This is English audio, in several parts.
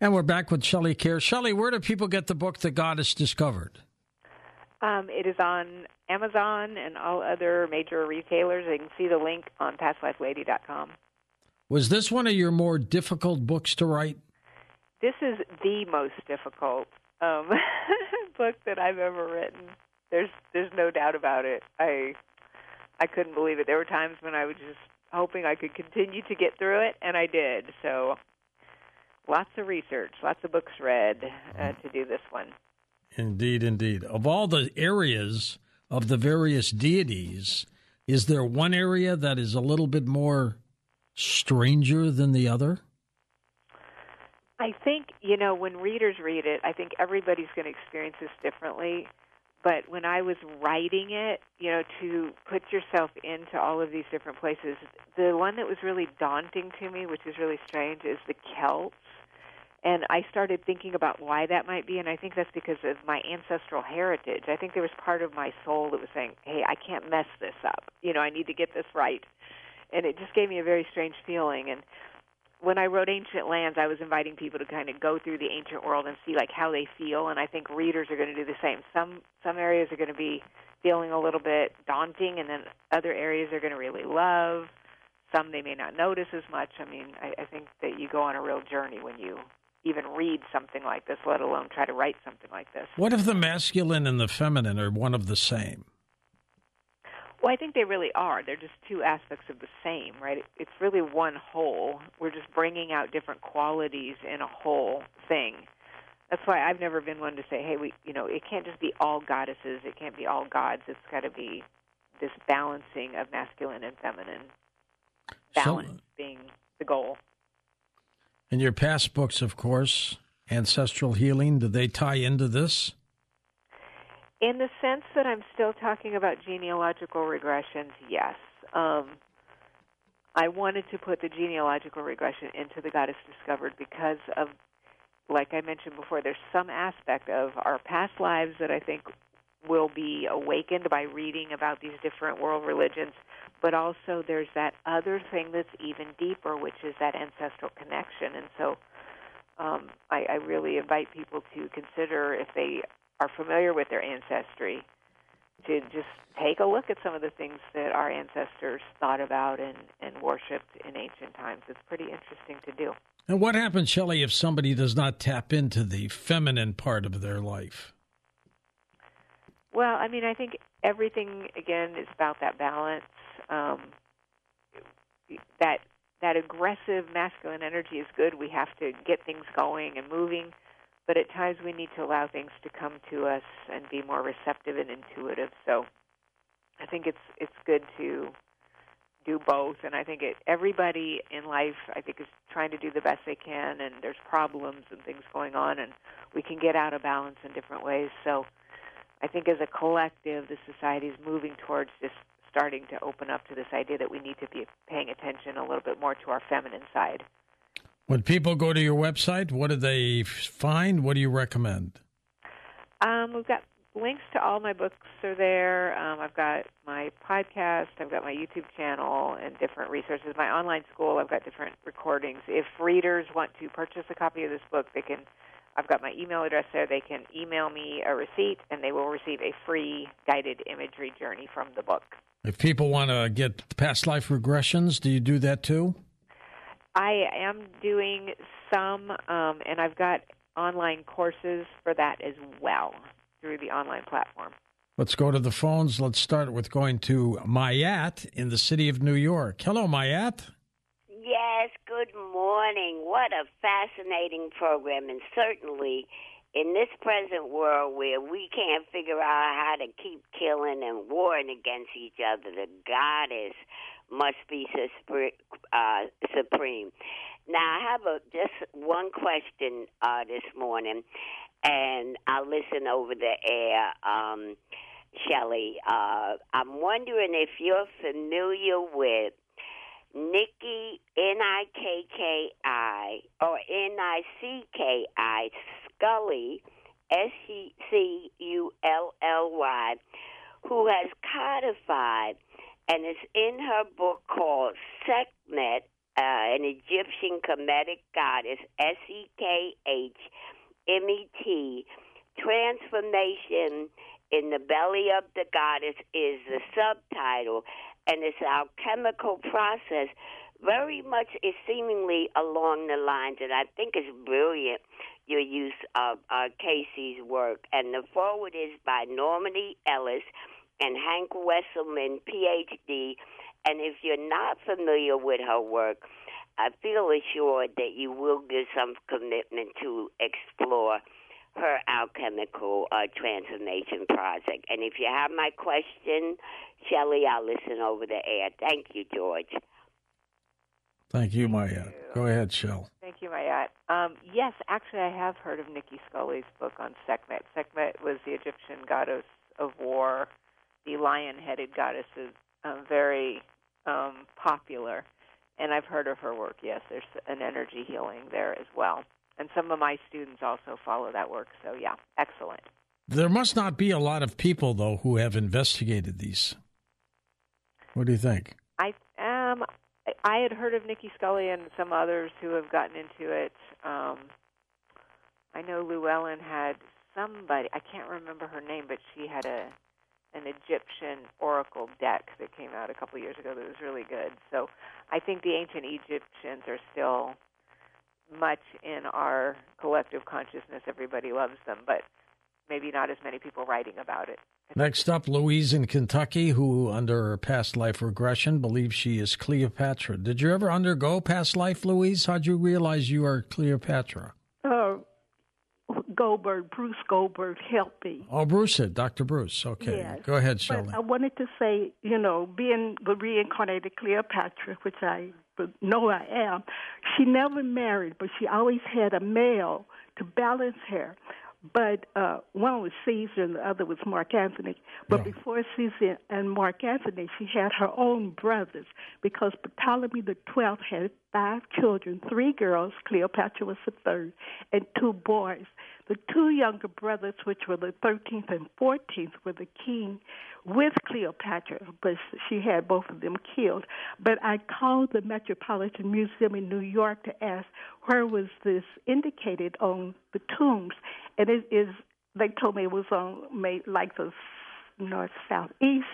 And we're back with Shelley Kerr. Shelley, where do people get the book The Goddess Discovered? Um, it is on Amazon and all other major retailers. They can see the link on pastlifelady.com. Was this one of your more difficult books to write? This is the most difficult um, book that I've ever written. There's there's no doubt about it. I I couldn't believe it. There were times when I was just hoping I could continue to get through it, and I did. So lots of research, lots of books read uh, to do this one. Indeed, indeed. Of all the areas of the various deities, is there one area that is a little bit more stranger than the other? I think, you know, when readers read it, I think everybody's going to experience this differently. But when I was writing it, you know, to put yourself into all of these different places, the one that was really daunting to me, which is really strange, is the Celts. And I started thinking about why that might be, and I think that's because of my ancestral heritage. I think there was part of my soul that was saying, "Hey, I can't mess this up. You know, I need to get this right." And it just gave me a very strange feeling. And when I wrote Ancient Lands, I was inviting people to kind of go through the ancient world and see like how they feel, and I think readers are going to do the same. Some some areas are going to be feeling a little bit daunting, and then other areas are going to really love. Some they may not notice as much. I mean, I, I think that you go on a real journey when you even read something like this, let alone try to write something like this. What if the masculine and the feminine are one of the same? Well, I think they really are. They're just two aspects of the same, right? It's really one whole. We're just bringing out different qualities in a whole thing. That's why I've never been one to say, "Hey, we, you know, it can't just be all goddesses. It can't be all gods. It's got to be this balancing of masculine and feminine. Balance so, being the goal." In your past books, of course, ancestral healing, do they tie into this? In the sense that I'm still talking about genealogical regressions, yes. Um, I wanted to put the genealogical regression into the Goddess Discovered because of, like I mentioned before, there's some aspect of our past lives that I think will be awakened by reading about these different world religions but also there's that other thing that's even deeper, which is that ancestral connection. And so um, I, I really invite people to consider if they are familiar with their ancestry to just take a look at some of the things that our ancestors thought about and, and worshipped in ancient times. It's pretty interesting to do. And what happens, Shelley, if somebody does not tap into the feminine part of their life? Well, I mean, I think everything again is about that balance um, that that aggressive masculine energy is good. We have to get things going and moving, but at times we need to allow things to come to us and be more receptive and intuitive. So I think it's it's good to do both and I think it everybody in life I think is trying to do the best they can and there's problems and things going on and we can get out of balance in different ways. So I think as a collective the society is moving towards just starting to open up to this idea that we need to be paying attention a little bit more to our feminine side. When people go to your website, what do they find? What do you recommend? Um, we've got links to all my books are there. Um, I've got my podcast, I've got my YouTube channel, and different resources. My online school, I've got different recordings. If readers want to purchase a copy of this book, they can. I've got my email address there. They can email me a receipt, and they will receive a free guided imagery journey from the book. If people want to get past life regressions, do you do that too? I am doing some, um, and I've got online courses for that as well through the online platform. Let's go to the phones. Let's start with going to Mayat in the city of New York. Hello, Mayat. Yes, good morning. What a fascinating program, and certainly in this present world where we can't figure out how to keep killing and warring against each other, the goddess must be uh, supreme. Now, I have a, just one question uh, this morning, and I'll listen over the air. Um, Shelley, uh, I'm wondering if you're familiar with Nikki N I K K I or N I C K I Scully, S C U L L Y, who has codified and is in her book called Sekhmet, uh, an Egyptian Kemetic goddess, S E K H M E T. Transformation in the belly of the goddess is the subtitle, and it's alchemical process. Very much is seemingly along the lines, and I think it's brilliant your use of uh, Cayce's work. And the foreword is by Normandy Ellis and Hank Wesselman, PhD. And if you're not familiar with her work, I feel assured that you will give some commitment to explore her alchemical uh, transformation project. And if you have my question, Shelley, I'll listen over the air. Thank you, George. Thank you, Maya. Go ahead, Shell. Thank you, Mayat. Um, yes, actually, I have heard of Nikki Scully's book on Sekhmet. Sekhmet was the Egyptian goddess of war. The lion-headed goddess is uh, very um, popular, and I've heard of her work. Yes, there's an energy healing there as well, and some of my students also follow that work. So, yeah, excellent. There must not be a lot of people though who have investigated these. What do you think? I um I had heard of Nikki Scully and some others who have gotten into it. Um, I know Llewellyn had somebody. I can't remember her name, but she had a an Egyptian oracle deck that came out a couple years ago that was really good. So I think the ancient Egyptians are still much in our collective consciousness. Everybody loves them, but maybe not as many people writing about it. Next up, Louise in Kentucky, who, under her past life regression, believes she is Cleopatra. Did you ever undergo past life, Louise? How'd you realize you are Cleopatra? Uh, Goldberg, Bruce Goldberg helped me. Oh, Bruce did, Dr. Bruce. Okay. Yes. Go ahead, Shelley. But I wanted to say, you know, being the reincarnated Cleopatra, which I know I am, she never married, but she always had a male to balance her. But uh, one was Caesar and the other was Mark Antony. But Yeah. before Caesar and Mark Antony, she had her own brothers because Ptolemy the Twelfth had five children, three girls, Cleopatra was the third, and two boys. The two younger brothers, which were the 13th and 14th, were the king with Cleopatra, but she had both of them killed. But I called the Metropolitan Museum in New York to ask where was this indicated on the tombs, and it is. They told me it was on like the north southeast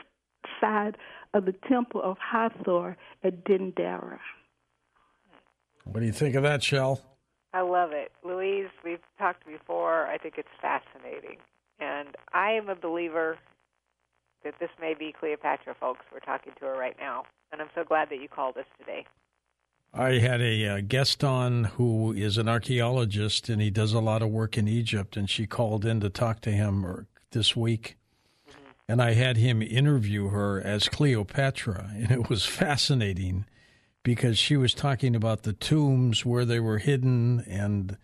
side of the temple of Hathor at Dendera. What do you think of that, Shell? I love it. Louise, we've talked before. I think it's fascinating. And I am a believer that this may be Cleopatra, folks. We're talking to her right now. And I'm so glad that you called us today. I had a uh, guest on who is an archaeologist and he does a lot of work in Egypt. And she called in to talk to him or, this week. And I had him interview her as Cleopatra. And it was fascinating because she was talking about the tombs where they were hidden. And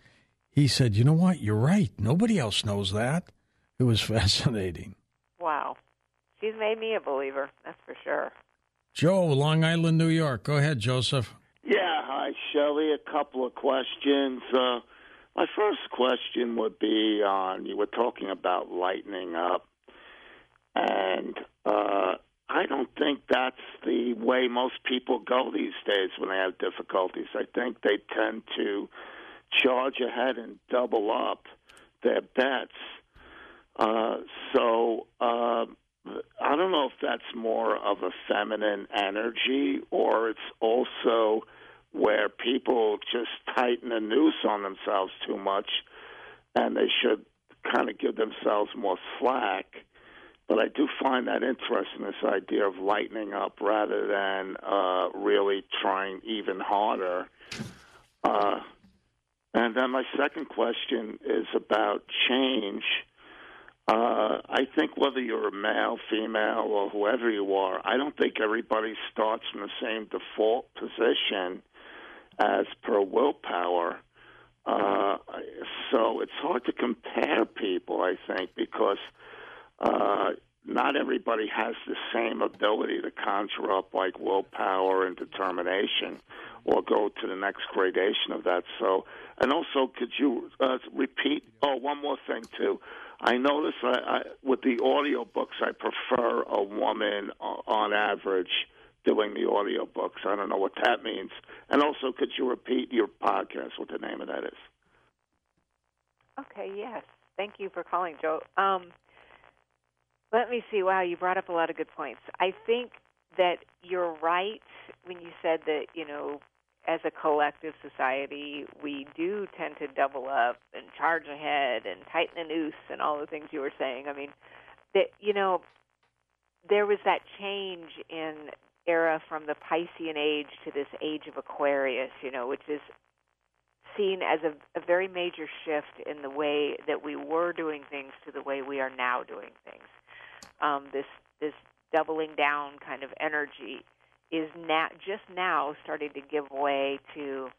he said, You know what? You're right. Nobody else knows that. It was fascinating. Wow. She's made me a believer, that's for sure. Joe, Long Island, New York. Go ahead, Joseph. Yeah, hi, Shelley. A couple of questions. Uh, my first question would be on you were talking about lightening up, and uh, I don't think that's the way most people go these days when they have difficulties. I think they tend to charge ahead and double up their bets. Uh, so uh, I don't know if that's more of a feminine energy or it's also where people just tighten the noose on themselves too much and they should kind of give themselves more slack. But I do find that interesting, this idea of lightening up rather than uh, really trying even harder. Uh, and then my second question is about change. Uh, I think whether you're a male, female, or whoever you are, I don't think everybody starts from the same default position as per willpower. Uh, so it's hard to compare people, I think, because uh, not everybody has the same ability to conjure up like willpower and determination or go to the next gradation of that. So, and also, could you uh, repeat? Oh, one more thing, too. I notice I, I, with the audio books, I prefer a woman uh, on average doing the audio books. I don't know what that means. And also, could you repeat your podcast? What the name of that is? Okay. Yes. Thank you for calling, Joe. Um, let me see. Wow, you brought up a lot of good points. I think that you're right when you said that you know as a collective society, we do tend to double up and charge ahead and tighten the noose and all the things you were saying. I mean, that you know, there was that change in era from the Piscean age to this age of Aquarius, you know, which is seen as a, a very major shift in the way that we were doing things to the way we are now doing things. Um, this this doubling down kind of energy is now just now starting to give way to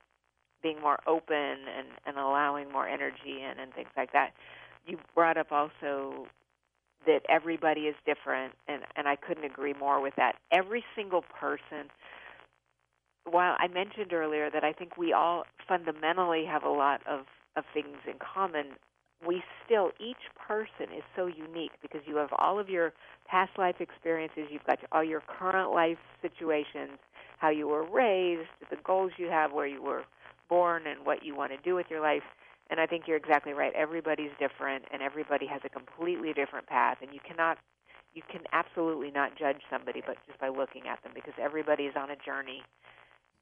being more open and, and allowing more energy in and things like that. You brought up also that everybody is different and, and I couldn't agree more with that. Every single person while I mentioned earlier that I think we all fundamentally have a lot of, of things in common, we still each person is so unique because you have all of your past life experiences you've got all your current life situations how you were raised the goals you have where you were born and what you want to do with your life. And i think you're exactly right. Everybody's different and everybody has a completely different path and you cannot you can absolutely not judge somebody but just by looking at them because everybody is on a journey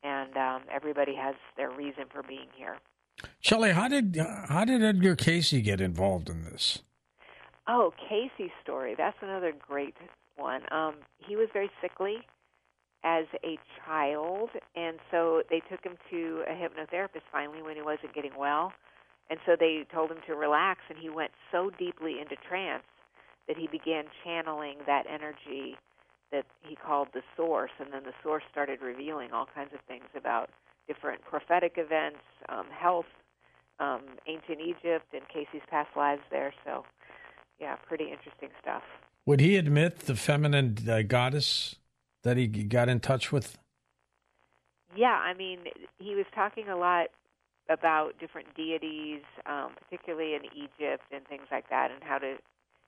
and um, everybody has their reason for being here Shelley, how did how did Edgar Cayce get involved in this? Oh, Cayce's story. That's another great one. Um, he was very sickly as a child, and so they took him to a hypnotherapist finally when he wasn't getting well. And so they told him to relax, and he went so deeply into trance that he began channeling that energy that he called the source. And then the source started revealing all kinds of things about different prophetic events, um, health, um, ancient Egypt, and Cayce's past lives there. So, yeah, pretty interesting stuff. Would he admit the feminine uh, goddess that he got in touch with? Yeah, I mean, he was talking a lot about different deities, um, particularly in Egypt and things like that, and how to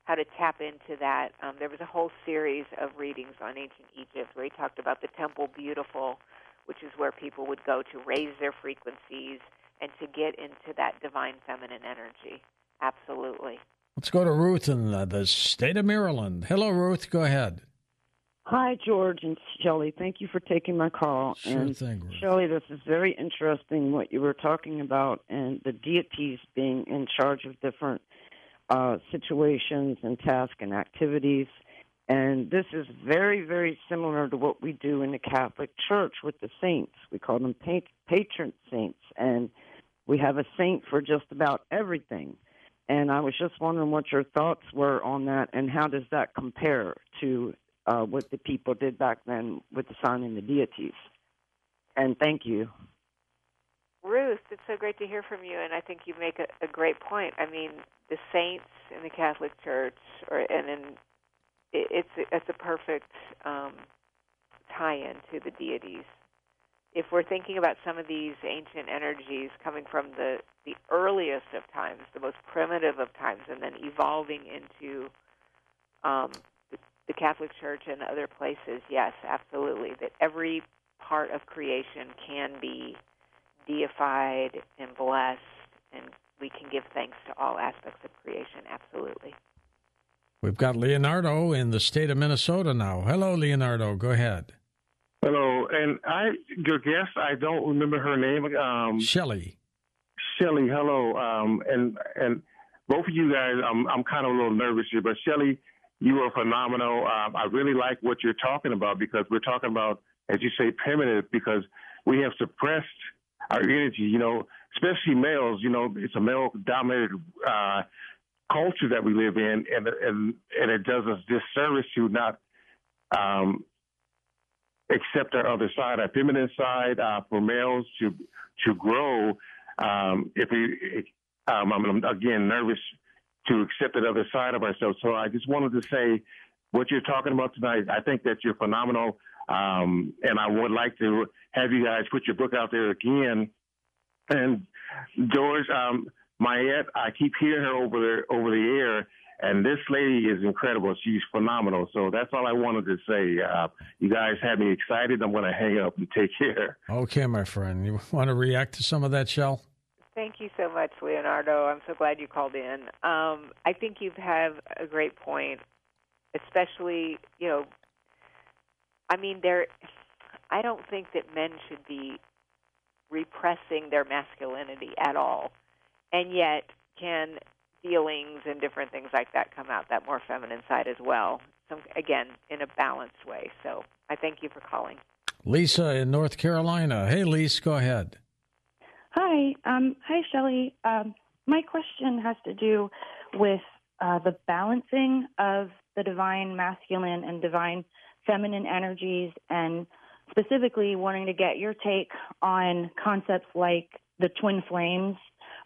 how to tap into that. Um, there was a whole series of readings on ancient Egypt where he talked about the Temple Beautiful, which is where people would go to raise their frequencies and to get into that divine feminine energy. Absolutely. Let's go to Ruth in the state of Maryland. Hello, Ruth. Go ahead. Hi, George and Shelley. Thank you for taking my call. Sure and thing, Ruth. Shelley, this is very interesting what you were talking about and the deities being in charge of different uh, situations and tasks and activities. And this is very, very similar to what we do in the Catholic Church with the saints. We call them patron saints. And we have a saint for just about everything. And I was just wondering what your thoughts were on that and how does that compare to uh, what the people did back then with the sun and the deities? And thank you. Ruth, it's so great to hear from you, and I think you make a, a great point. I mean, the saints in the Catholic Church, or and in it's it's a perfect um, tie-in to the deities. If we're thinking about some of these ancient energies coming from the the earliest of times, the most primitive of times, and then evolving into um, the, the Catholic Church and other places, yes, absolutely, that every part of creation can be deified and blessed, and we can give thanks to all aspects of creation. Absolutely. We've got Leonardo in the state of Minnesota now. Hello, Leonardo. Go ahead. Hello, and I, your guest, I don't remember her name. Um, Shelley. Shelley, hello, um, and and both of you guys, I'm I'm kind of a little nervous here, but Shelley, you are phenomenal. Um, I really like what you're talking about because we're talking about, as you say, primitive because we have suppressed our energy. You know, especially males. You know, it's a male-dominated uh, culture that we live in, and and and it does us disservice to not um, accept our other side, our feminine side, uh, for males to to grow. Um, if we, um, I'm again nervous to accept that other side of ourselves. So I just wanted to say what you're talking about tonight. I think that you're phenomenal, um, and I would like to have you guys put your book out there again. And George, um, Mayette, I keep hearing her over the over the air, and this lady is incredible. She's phenomenal. So that's all I wanted to say. Uh, you guys had me excited. I'm going to hang up and take care. Okay, my friend. You want to react to some of that, Shell? Thank you so much, Leonardo. I'm so glad you called in. Um, I think you have a great point, especially, you know, I mean, there. I don't think that men should be repressing their masculinity at all, and yet can feelings and different things like that come out that more feminine side as well. So again, in a balanced way. So I thank you for calling. Lisa in North Carolina. Hey, Lisa, go ahead. Hi, um, hi, Shelley. Um, my question has to do with uh, the balancing of the divine masculine and divine feminine energies, and specifically wanting to get your take on concepts like the twin flames,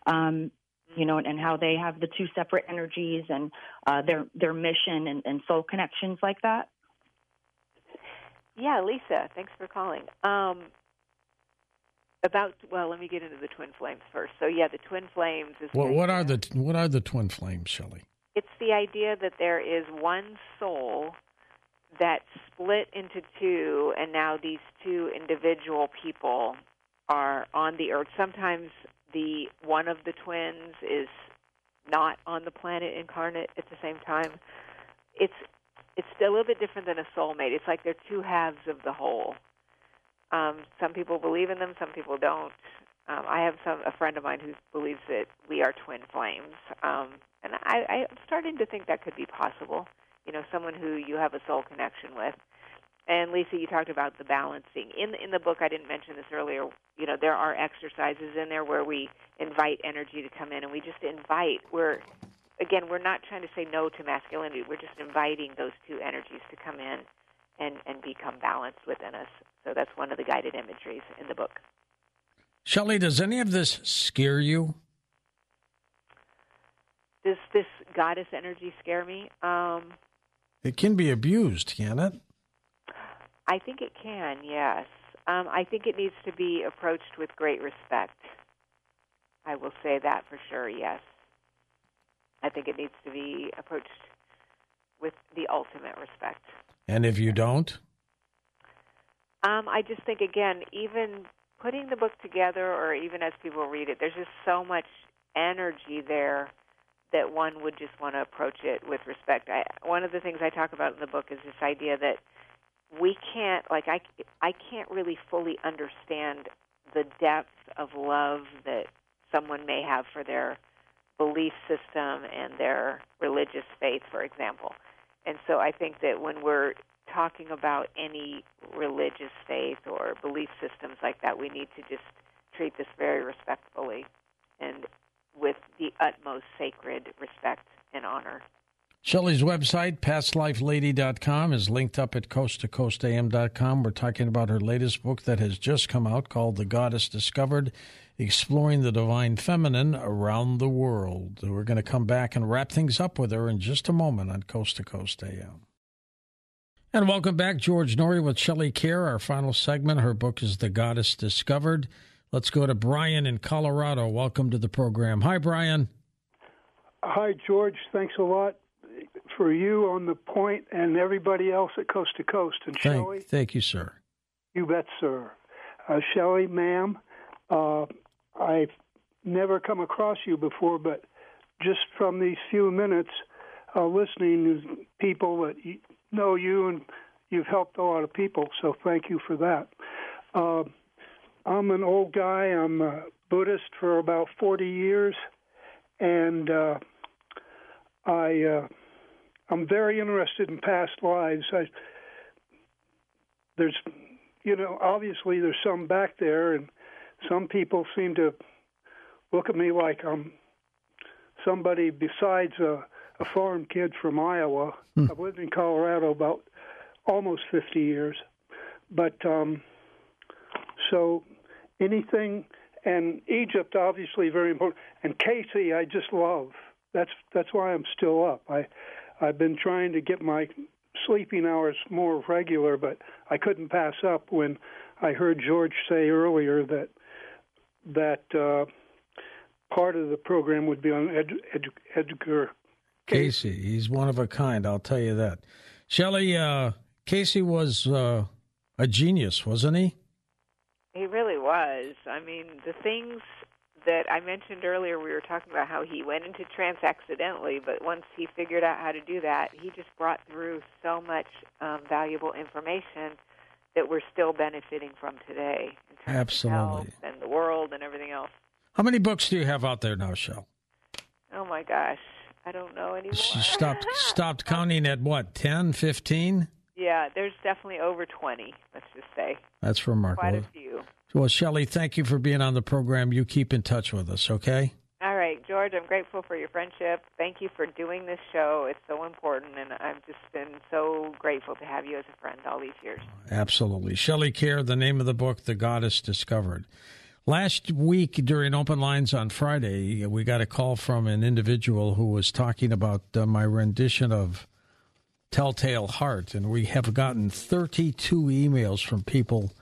um, you know, and, and, how they have the two separate energies and uh, their their mission and, and, soul connections like that. Yeah, Lisa, thanks for calling. Um, about well, let me get into the twin flames first. So yeah, the twin flames is. Well, what are the what are the twin flames, Shelley? It's the idea that there is one soul that split into two, and now these two individual people are on the earth. Sometimes the one of the twins is not on the planet incarnate at the same time. It's it's still a little bit different than a soulmate. It's like they're two halves of the whole. Um, some people believe in them, some people don't. Um, I have some a friend of mine who believes that we are twin flames, um, and I, I'm starting to think that could be possible. You know, someone who you have a soul connection with. And Lisa, you talked about the balancing in in the book. I didn't mention this earlier. You know, there are exercises in there where we invite energy to come in, and we just invite. We're again, we're not trying to say no to masculinity. We're just inviting those two energies to come in and and become balanced within us. So that's one of the guided imageries in the book. Shelley, does any of this scare you? Does this goddess energy scare me? Um, it can be abused, can it? I think it can, yes. Um, I think it needs to be approached with great respect. I will say that for sure, yes. I think it needs to be approached with the ultimate respect. And if you don't? Um, I just think again, even putting the book together, or even as people read it, there's just so much energy there that one would just want to approach it with respect. I, one of the things I talk about in the book is this idea that we can't, like, I, I can't really fully understand the depth of love that someone may have for their belief system and their religious faith, for example. And so I think that when we're talking about any religious faith or belief systems like that, we need to just treat this very respectfully and with the utmost sacred respect and honor. Shelley's website, pastlifelady.com, is linked up at coasttocoastam.com. We're talking about her latest book that has just come out called The Goddess Discovered Exploring the Divine Feminine Around the World. We're going to come back and wrap things up with her in just a moment on Coast to Coast AM. And welcome back, George Noory with Shelley Kerr. Our final segment. Her book is The Goddess Discovered. Let's go to Brian in Colorado. Welcome to the program. Hi, Brian. Hi, George. Thanks a lot for you on the point and everybody else at Coast to Coast. And thank, Shelley. Thank you, sir. You bet, sir. Uh, Shelley, ma'am, uh, I've never come across you before, but just from these few minutes uh, listening to people that know you and you've helped a lot of people, so thank you for that. Uh, I'm an old guy. I'm a Buddhist for about 40 years, and uh, I uh, I'm very interested in past lives. I, there's, you know, obviously there's some back there, and some people seem to look at me like I'm somebody besides a a farm kid from Iowa. Hmm. I've lived in Colorado about almost 50 years. But um, so anything, and Egypt obviously very important. And Cayce I just love. That's that's why I'm still up. I I've been trying to get my sleeping hours more regular, but I couldn't pass up when I heard George say earlier that that uh, part of the program would be on Ed, Ed, Edgar Cayce. He's one of a kind, I'll tell you that. Shelley, uh, Cayce was uh, a genius, wasn't he? He really was. I mean, the things that I mentioned earlier, we were talking about how he went into trance accidentally, but once he figured out how to do that, he just brought through so much um, valuable information that we're still benefiting from today. Absolutely. and the world and everything else. How many books do you have out there now, Shell? Oh my gosh, I don't know anymore. She stopped stopped counting at what, 10, 15? Yeah, there's definitely over 20, let's just say. That's remarkable. Quite a few. Well, Shelley, thank you for being on the program. You keep in touch with us, okay? All right, George, I'm grateful for your friendship. Thank you for doing this show. It's so important, and I've just been so grateful to have you as a friend all these years. Absolutely. Shelley Kerr, the name of the book, The Goddess Discovered. Last week during Open Lines on Friday, we got a call from an individual who was talking about uh, my rendition of Telltale Heart, and we have gotten 32 emails from people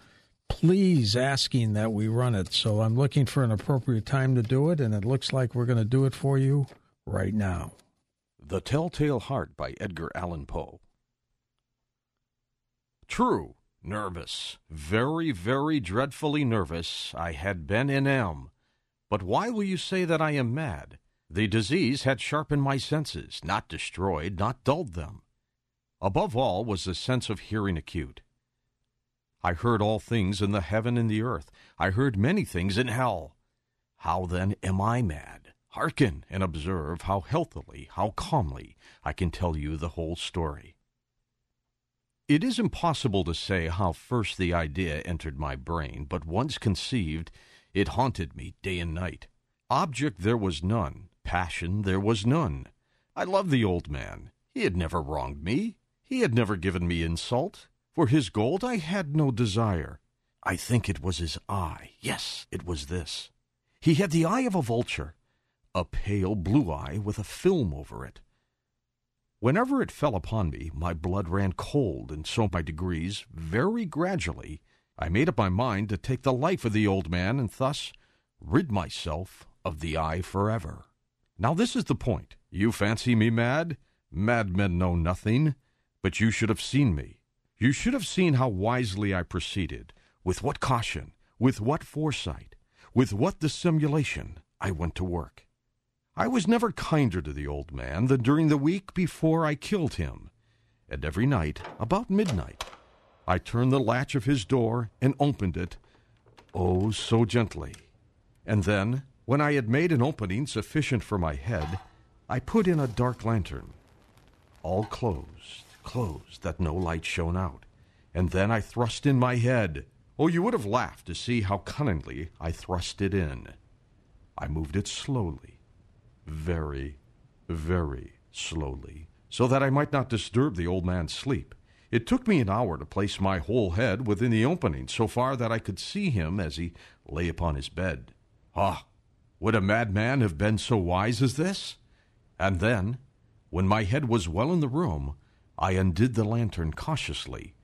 please asking that we run it. So I'm looking for an appropriate time to do it, and it looks like we're going to do it for you right now. The Telltale Heart by Edgar Allan Poe. True, nervous, very, very dreadfully nervous, I had been in am. But why will you say that I am mad? The disease had sharpened my senses, not destroyed, not dulled them. Above all was the sense of hearing acute. I heard all things in the heaven and the earth. I heard many things in hell. How then am I mad? Hearken and observe how healthily, how calmly I can tell you the whole story. It is impossible to say how first the idea entered my brain, but once conceived, it haunted me day and night. Object there was none, passion there was none. I loved the old man. He had never wronged me. He had never given me insult. For his gold I had no desire. I think it was his eye. Yes, it was this. He had the eye of a vulture, a pale blue eye with a film over it. Whenever it fell upon me, my blood ran cold, and so by degrees, very gradually, I made up my mind to take the life of the old man and thus rid myself of the eye forever. Now this is the point. You fancy me mad? Madmen know nothing, but you should have seen me. You should have seen how wisely I proceeded, with what caution, with what foresight, with what dissimulation I went to work. I was never kinder to the old man than during the week before I killed him. And every night, about midnight, I turned the latch of his door and opened it, oh, so gently. And then, when I had made an opening sufficient for my head, I put in a dark lantern, all closed closed that no light shone out. And then I thrust in my head. Oh, you would have laughed to see how cunningly I thrust it in. I moved it slowly, very, very slowly, so that I might not disturb the old man's sleep. It took me an hour to place my whole head within the opening, so far that I could see him as he lay upon his bed. Ah, would a madman have been so wise as this? And then, when my head was well in the room, I undid the lantern cautiously,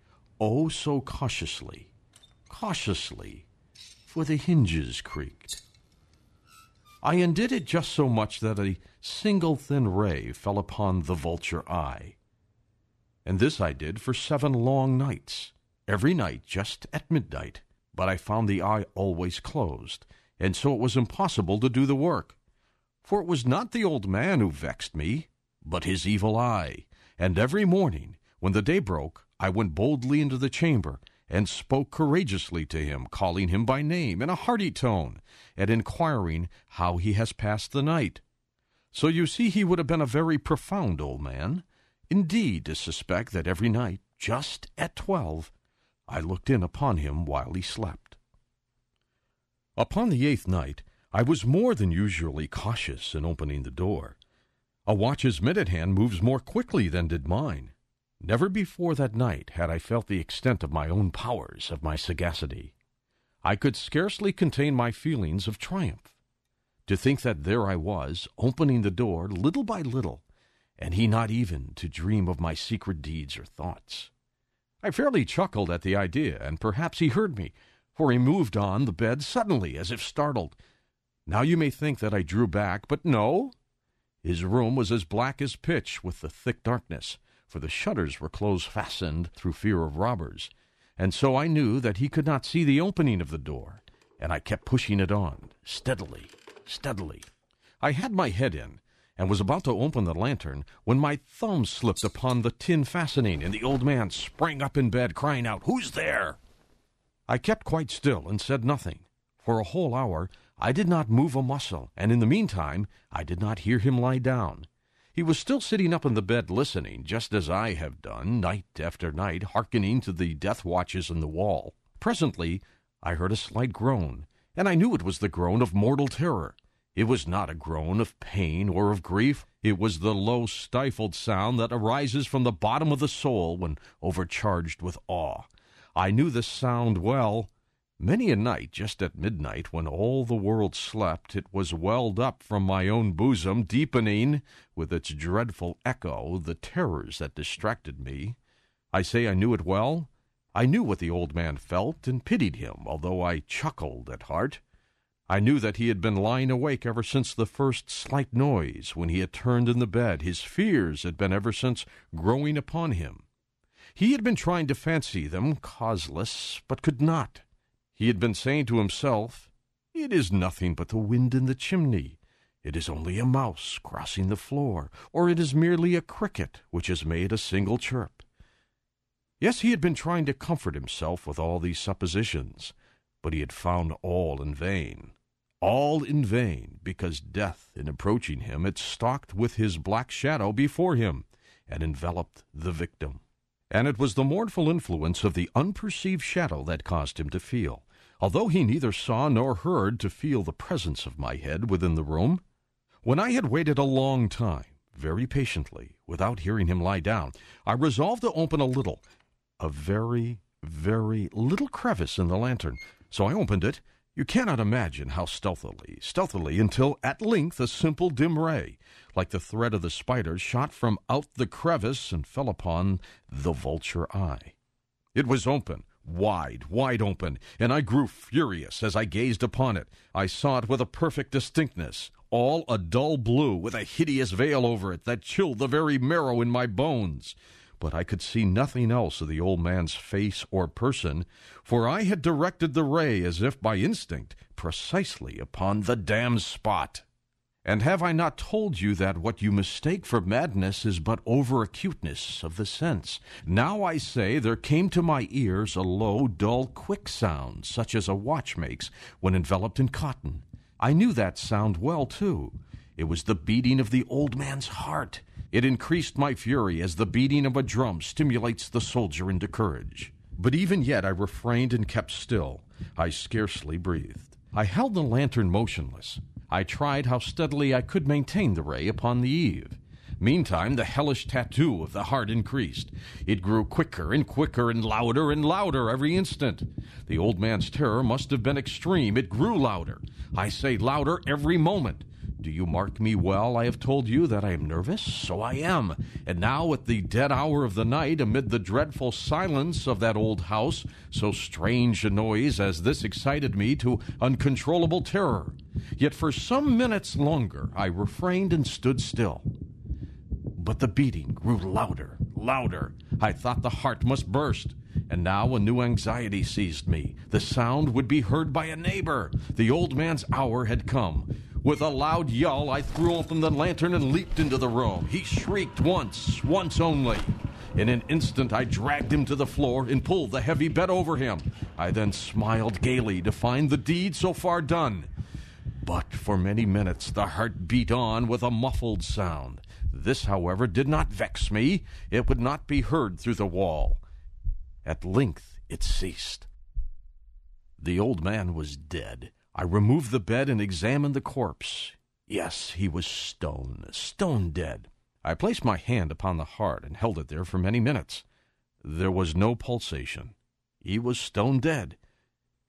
oh so cautiously, cautiously, for the hinges creaked. I undid it just so much that a single thin ray fell upon the vulture eye. And this I did for seven long nights, every night just at midnight. But I found the eye always closed, and so it was impossible to do the work. For it was not the old man who vexed me, but his evil eye. And every morning, when the day broke, I went boldly into the chamber and spoke courageously to him, calling him by name in a hearty tone, and inquiring how he has passed the night. So you see he would have been a very profound old man, indeed, to suspect that every night, just at twelve, I looked in upon him while he slept. Upon the eighth night, I was more than usually cautious in opening the door. A watch's minute hand moves more quickly than did mine. Never before that night had I felt the extent of my own powers, of my sagacity. I could scarcely contain my feelings of triumph. To think that there I was, opening the door little by little, and he not even to dream of my secret deeds or thoughts. I fairly chuckled at the idea, and perhaps he heard me, for he moved on the bed suddenly, as if startled. Now you may think that I drew back, but no. His room was as black as pitch with the thick darkness, for the shutters were close fastened through fear of robbers, and so I knew that he could not see the opening of the door, and I kept pushing it on, steadily, steadily. I had my head in, and was about to open the lantern when my thumb slipped upon the tin fastening, and the old man sprang up in bed, crying out, Who's there? I kept quite still and said nothing. For a whole hour I did not move a muscle, and in the meantime I did not hear him lie down. He was still sitting up in the bed listening, just as I have done, night after night, hearkening to the death watches in the wall. Presently I heard a slight groan, and I knew it was the groan of mortal terror. It was not a groan of pain or of grief. It was the low, stifled sound that arises from the bottom of the soul when overcharged with awe. I knew this sound well. Many a night, just at midnight, when all the world slept, it was welled up from my own bosom, deepening, with its dreadful echo, the terrors that distracted me. I say I knew it well. I knew what the old man felt, and pitied him, although I chuckled at heart. I knew that he had been lying awake ever since the first slight noise, when he had turned in the bed. His fears had been ever since growing upon him. He had been trying to fancy them causeless, but could not. He had been saying to himself, It is nothing but the wind in the chimney. It is only a mouse crossing the floor, or it is merely a cricket which has made a single chirp. Yes, he had been trying to comfort himself with all these suppositions, but he had found all in vain. All in vain, because death, in approaching him, had stalked with his black shadow before him and enveloped the victim. And it was the mournful influence of the unperceived shadow that caused him to feel, although he neither saw nor heard to feel the presence of my head within the room. When I had waited a long time, very patiently, without hearing him lie down, I resolved to open a little, a very, very little crevice in the lantern. So I opened it. You cannot imagine how stealthily, stealthily, until at length a simple dim ray, like the thread of the spider, shot from out the crevice and fell upon the vulture eye. It was open, wide, wide open, and I grew furious as I gazed upon it. I saw it with a perfect distinctness, all a dull blue, with a hideous veil over it that chilled the very marrow in my bones. But I could see nothing else of the old man's face or person, for I had directed the ray as if by instinct precisely upon the damned spot. And have I not told you that what you mistake for madness is but over acuteness of the sense? Now I say there came to my ears a low, dull, quick sound, such as a watch makes when enveloped in cotton. I knew that sound well, too. It was the beating of the old man's heart. It increased my fury as the beating of a drum stimulates the soldier into courage. But even yet I refrained and kept still. I scarcely breathed. I held the lantern motionless. I tried how steadily I could maintain the ray upon the eve. Meantime, the hellish tattoo of the heart increased. It grew quicker and quicker and louder and louder every instant. The old man's terror must have been extreme. It grew louder. I say louder every moment. Do you mark me well? I have told you that I am nervous. So I am. And now, at the dead hour of the night, amid the dreadful silence of that old house, so strange a noise as this excited me to uncontrollable terror. Yet for some minutes longer I refrained and stood still. But the beating grew louder, louder. I thought the heart must burst. And now a new anxiety seized me. The sound would be heard by a neighbor. The old man's hour had come. With a loud yell, I threw open the lantern and leaped into the room. He shrieked once, once only. In an instant, I dragged him to the floor and pulled the heavy bed over him. I then smiled gaily to find the deed so far done. But for many minutes the heart beat on with a muffled sound. This, however, did not vex me. It would not be heard through the wall. At length it ceased. The old man was dead. I removed the bed and examined the corpse. Yes, he was stone, stone dead. I placed my hand upon the heart and held it there for many minutes. There was no pulsation. He was stone dead.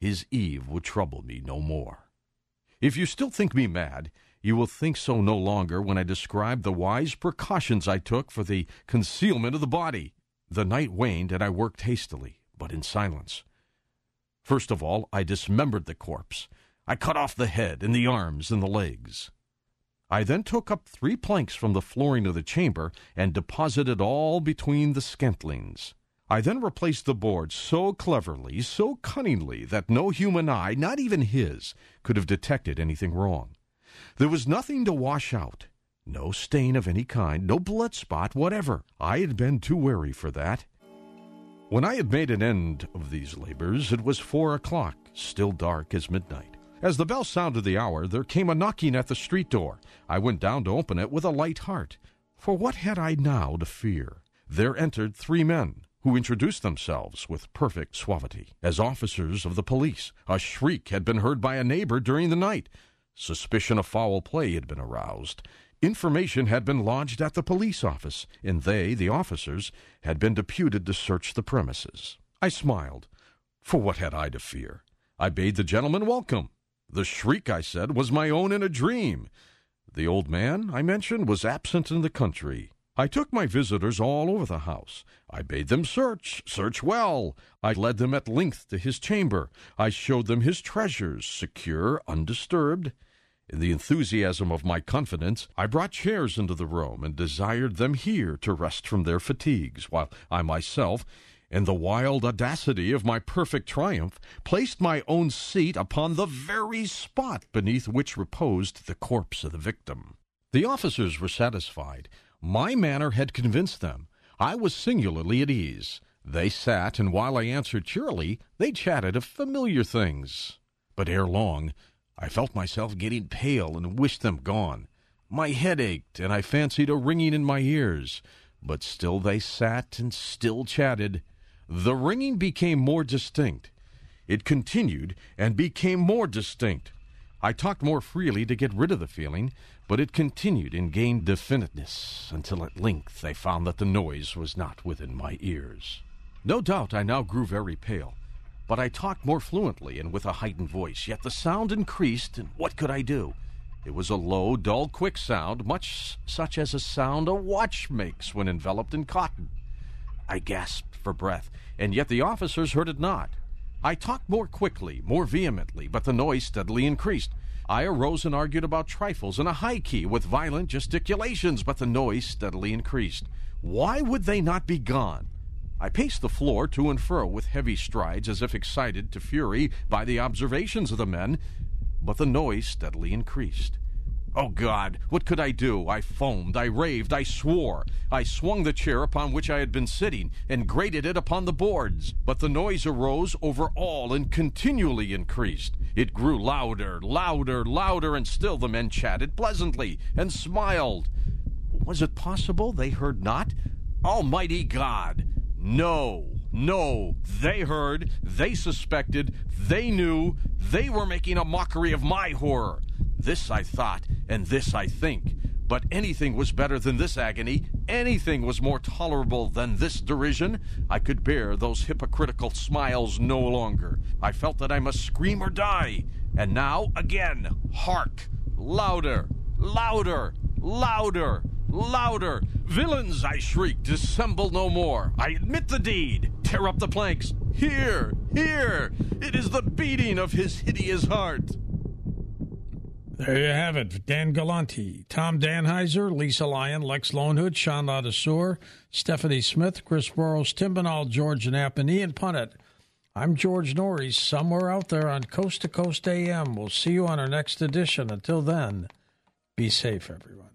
His Eve would trouble me no more. If you still think me mad, you will think so no longer when I describe the wise precautions I took for the concealment of the body. The night waned, and I worked hastily, but in silence. First of all, I dismembered the corpse. I cut off the head and the arms and the legs. I then took up three planks from the flooring of the chamber and deposited all between the scantlings. I then replaced the boards so cleverly, so cunningly, that no human eye, not even his, could have detected anything wrong. There was nothing to wash out, no stain of any kind, no blood spot whatever. I had been too wary for that. When I had made an end of these labors, it was four o'clock, still dark as midnight. As the bell sounded the hour, there came a knocking at the street door. I went down to open it with a light heart. For what had I now to fear? There entered three men, who introduced themselves with perfect suavity as officers of the police. A shriek had been heard by a neighbor during the night. Suspicion of foul play had been aroused. Information had been lodged at the police office, and they, the officers, had been deputed to search the premises. I smiled. For what had I to fear? I bade the gentlemen welcome. The shriek, I said, was my own in a dream. The old man, I mentioned, was absent in the country. I took my visitors all over the house. I bade them search, search well. I led them at length to his chamber. I showed them his treasures, secure, undisturbed. In the enthusiasm of my confidence, I brought chairs into the room and desired them here to rest from their fatigues, while I myself, in the wild audacity of my perfect triumph, placed my own seat upon the very spot beneath which reposed the corpse of the victim. The officers were satisfied. My manner had convinced them. I was singularly at ease. They sat, and while I answered cheerily, they chatted of familiar things. But ere long, I felt myself getting pale and wished them gone. My head ached, and I fancied a ringing in my ears. But still they sat and still chatted. The ringing became more distinct. It continued and became more distinct. I talked more freely to get rid of the feeling, but it continued and gained definiteness until at length I found that the noise was not within my ears. No doubt I now grew very pale. But I talked more fluently and with a heightened voice, yet the sound increased, and what could I do? It was a low, dull, quick sound, much such as a sound a watch makes when enveloped in cotton. I gasped for breath, and yet the officers heard it not. I talked more quickly, more vehemently, but the noise steadily increased. I arose and argued about trifles in a high key with violent gesticulations, but the noise steadily increased. Why would they not be gone? I paced the floor to and fro with heavy strides, as if excited to fury by the observations of the men, but the noise steadily increased. Oh God, what could I do? I foamed, I raved, I swore. I swung the chair upon which I had been sitting and grated it upon the boards. But the noise arose over all and continually increased. It grew louder, louder, louder, and still the men chatted pleasantly and smiled. Was it possible they heard not? Almighty God! No, no, they heard, they suspected, they knew, they were making a mockery of my horror. This I thought, and this I think. But anything was better than this agony. Anything was more tolerable than this derision. I could bear those hypocritical smiles no longer. I felt that I must scream or die. And now, again, hark! Louder! Louder! Louder! Louder! Villains, I shrieked, dissemble no more. I admit the deed. Tear up the planks. Here, here! It is the beating of his hideous heart. There you have it. Dan Galante, Tom Danheiser, Lisa Lyon, Lex Lonehood, Sean Ladesseur, Stephanie Smith, Chris Burrows, Tim Binnall, George Knapp, and Ian Punnett. I'm George Noory, somewhere out there on Coast to Coast AM. We'll see you on our next edition. Until then, be safe, everyone.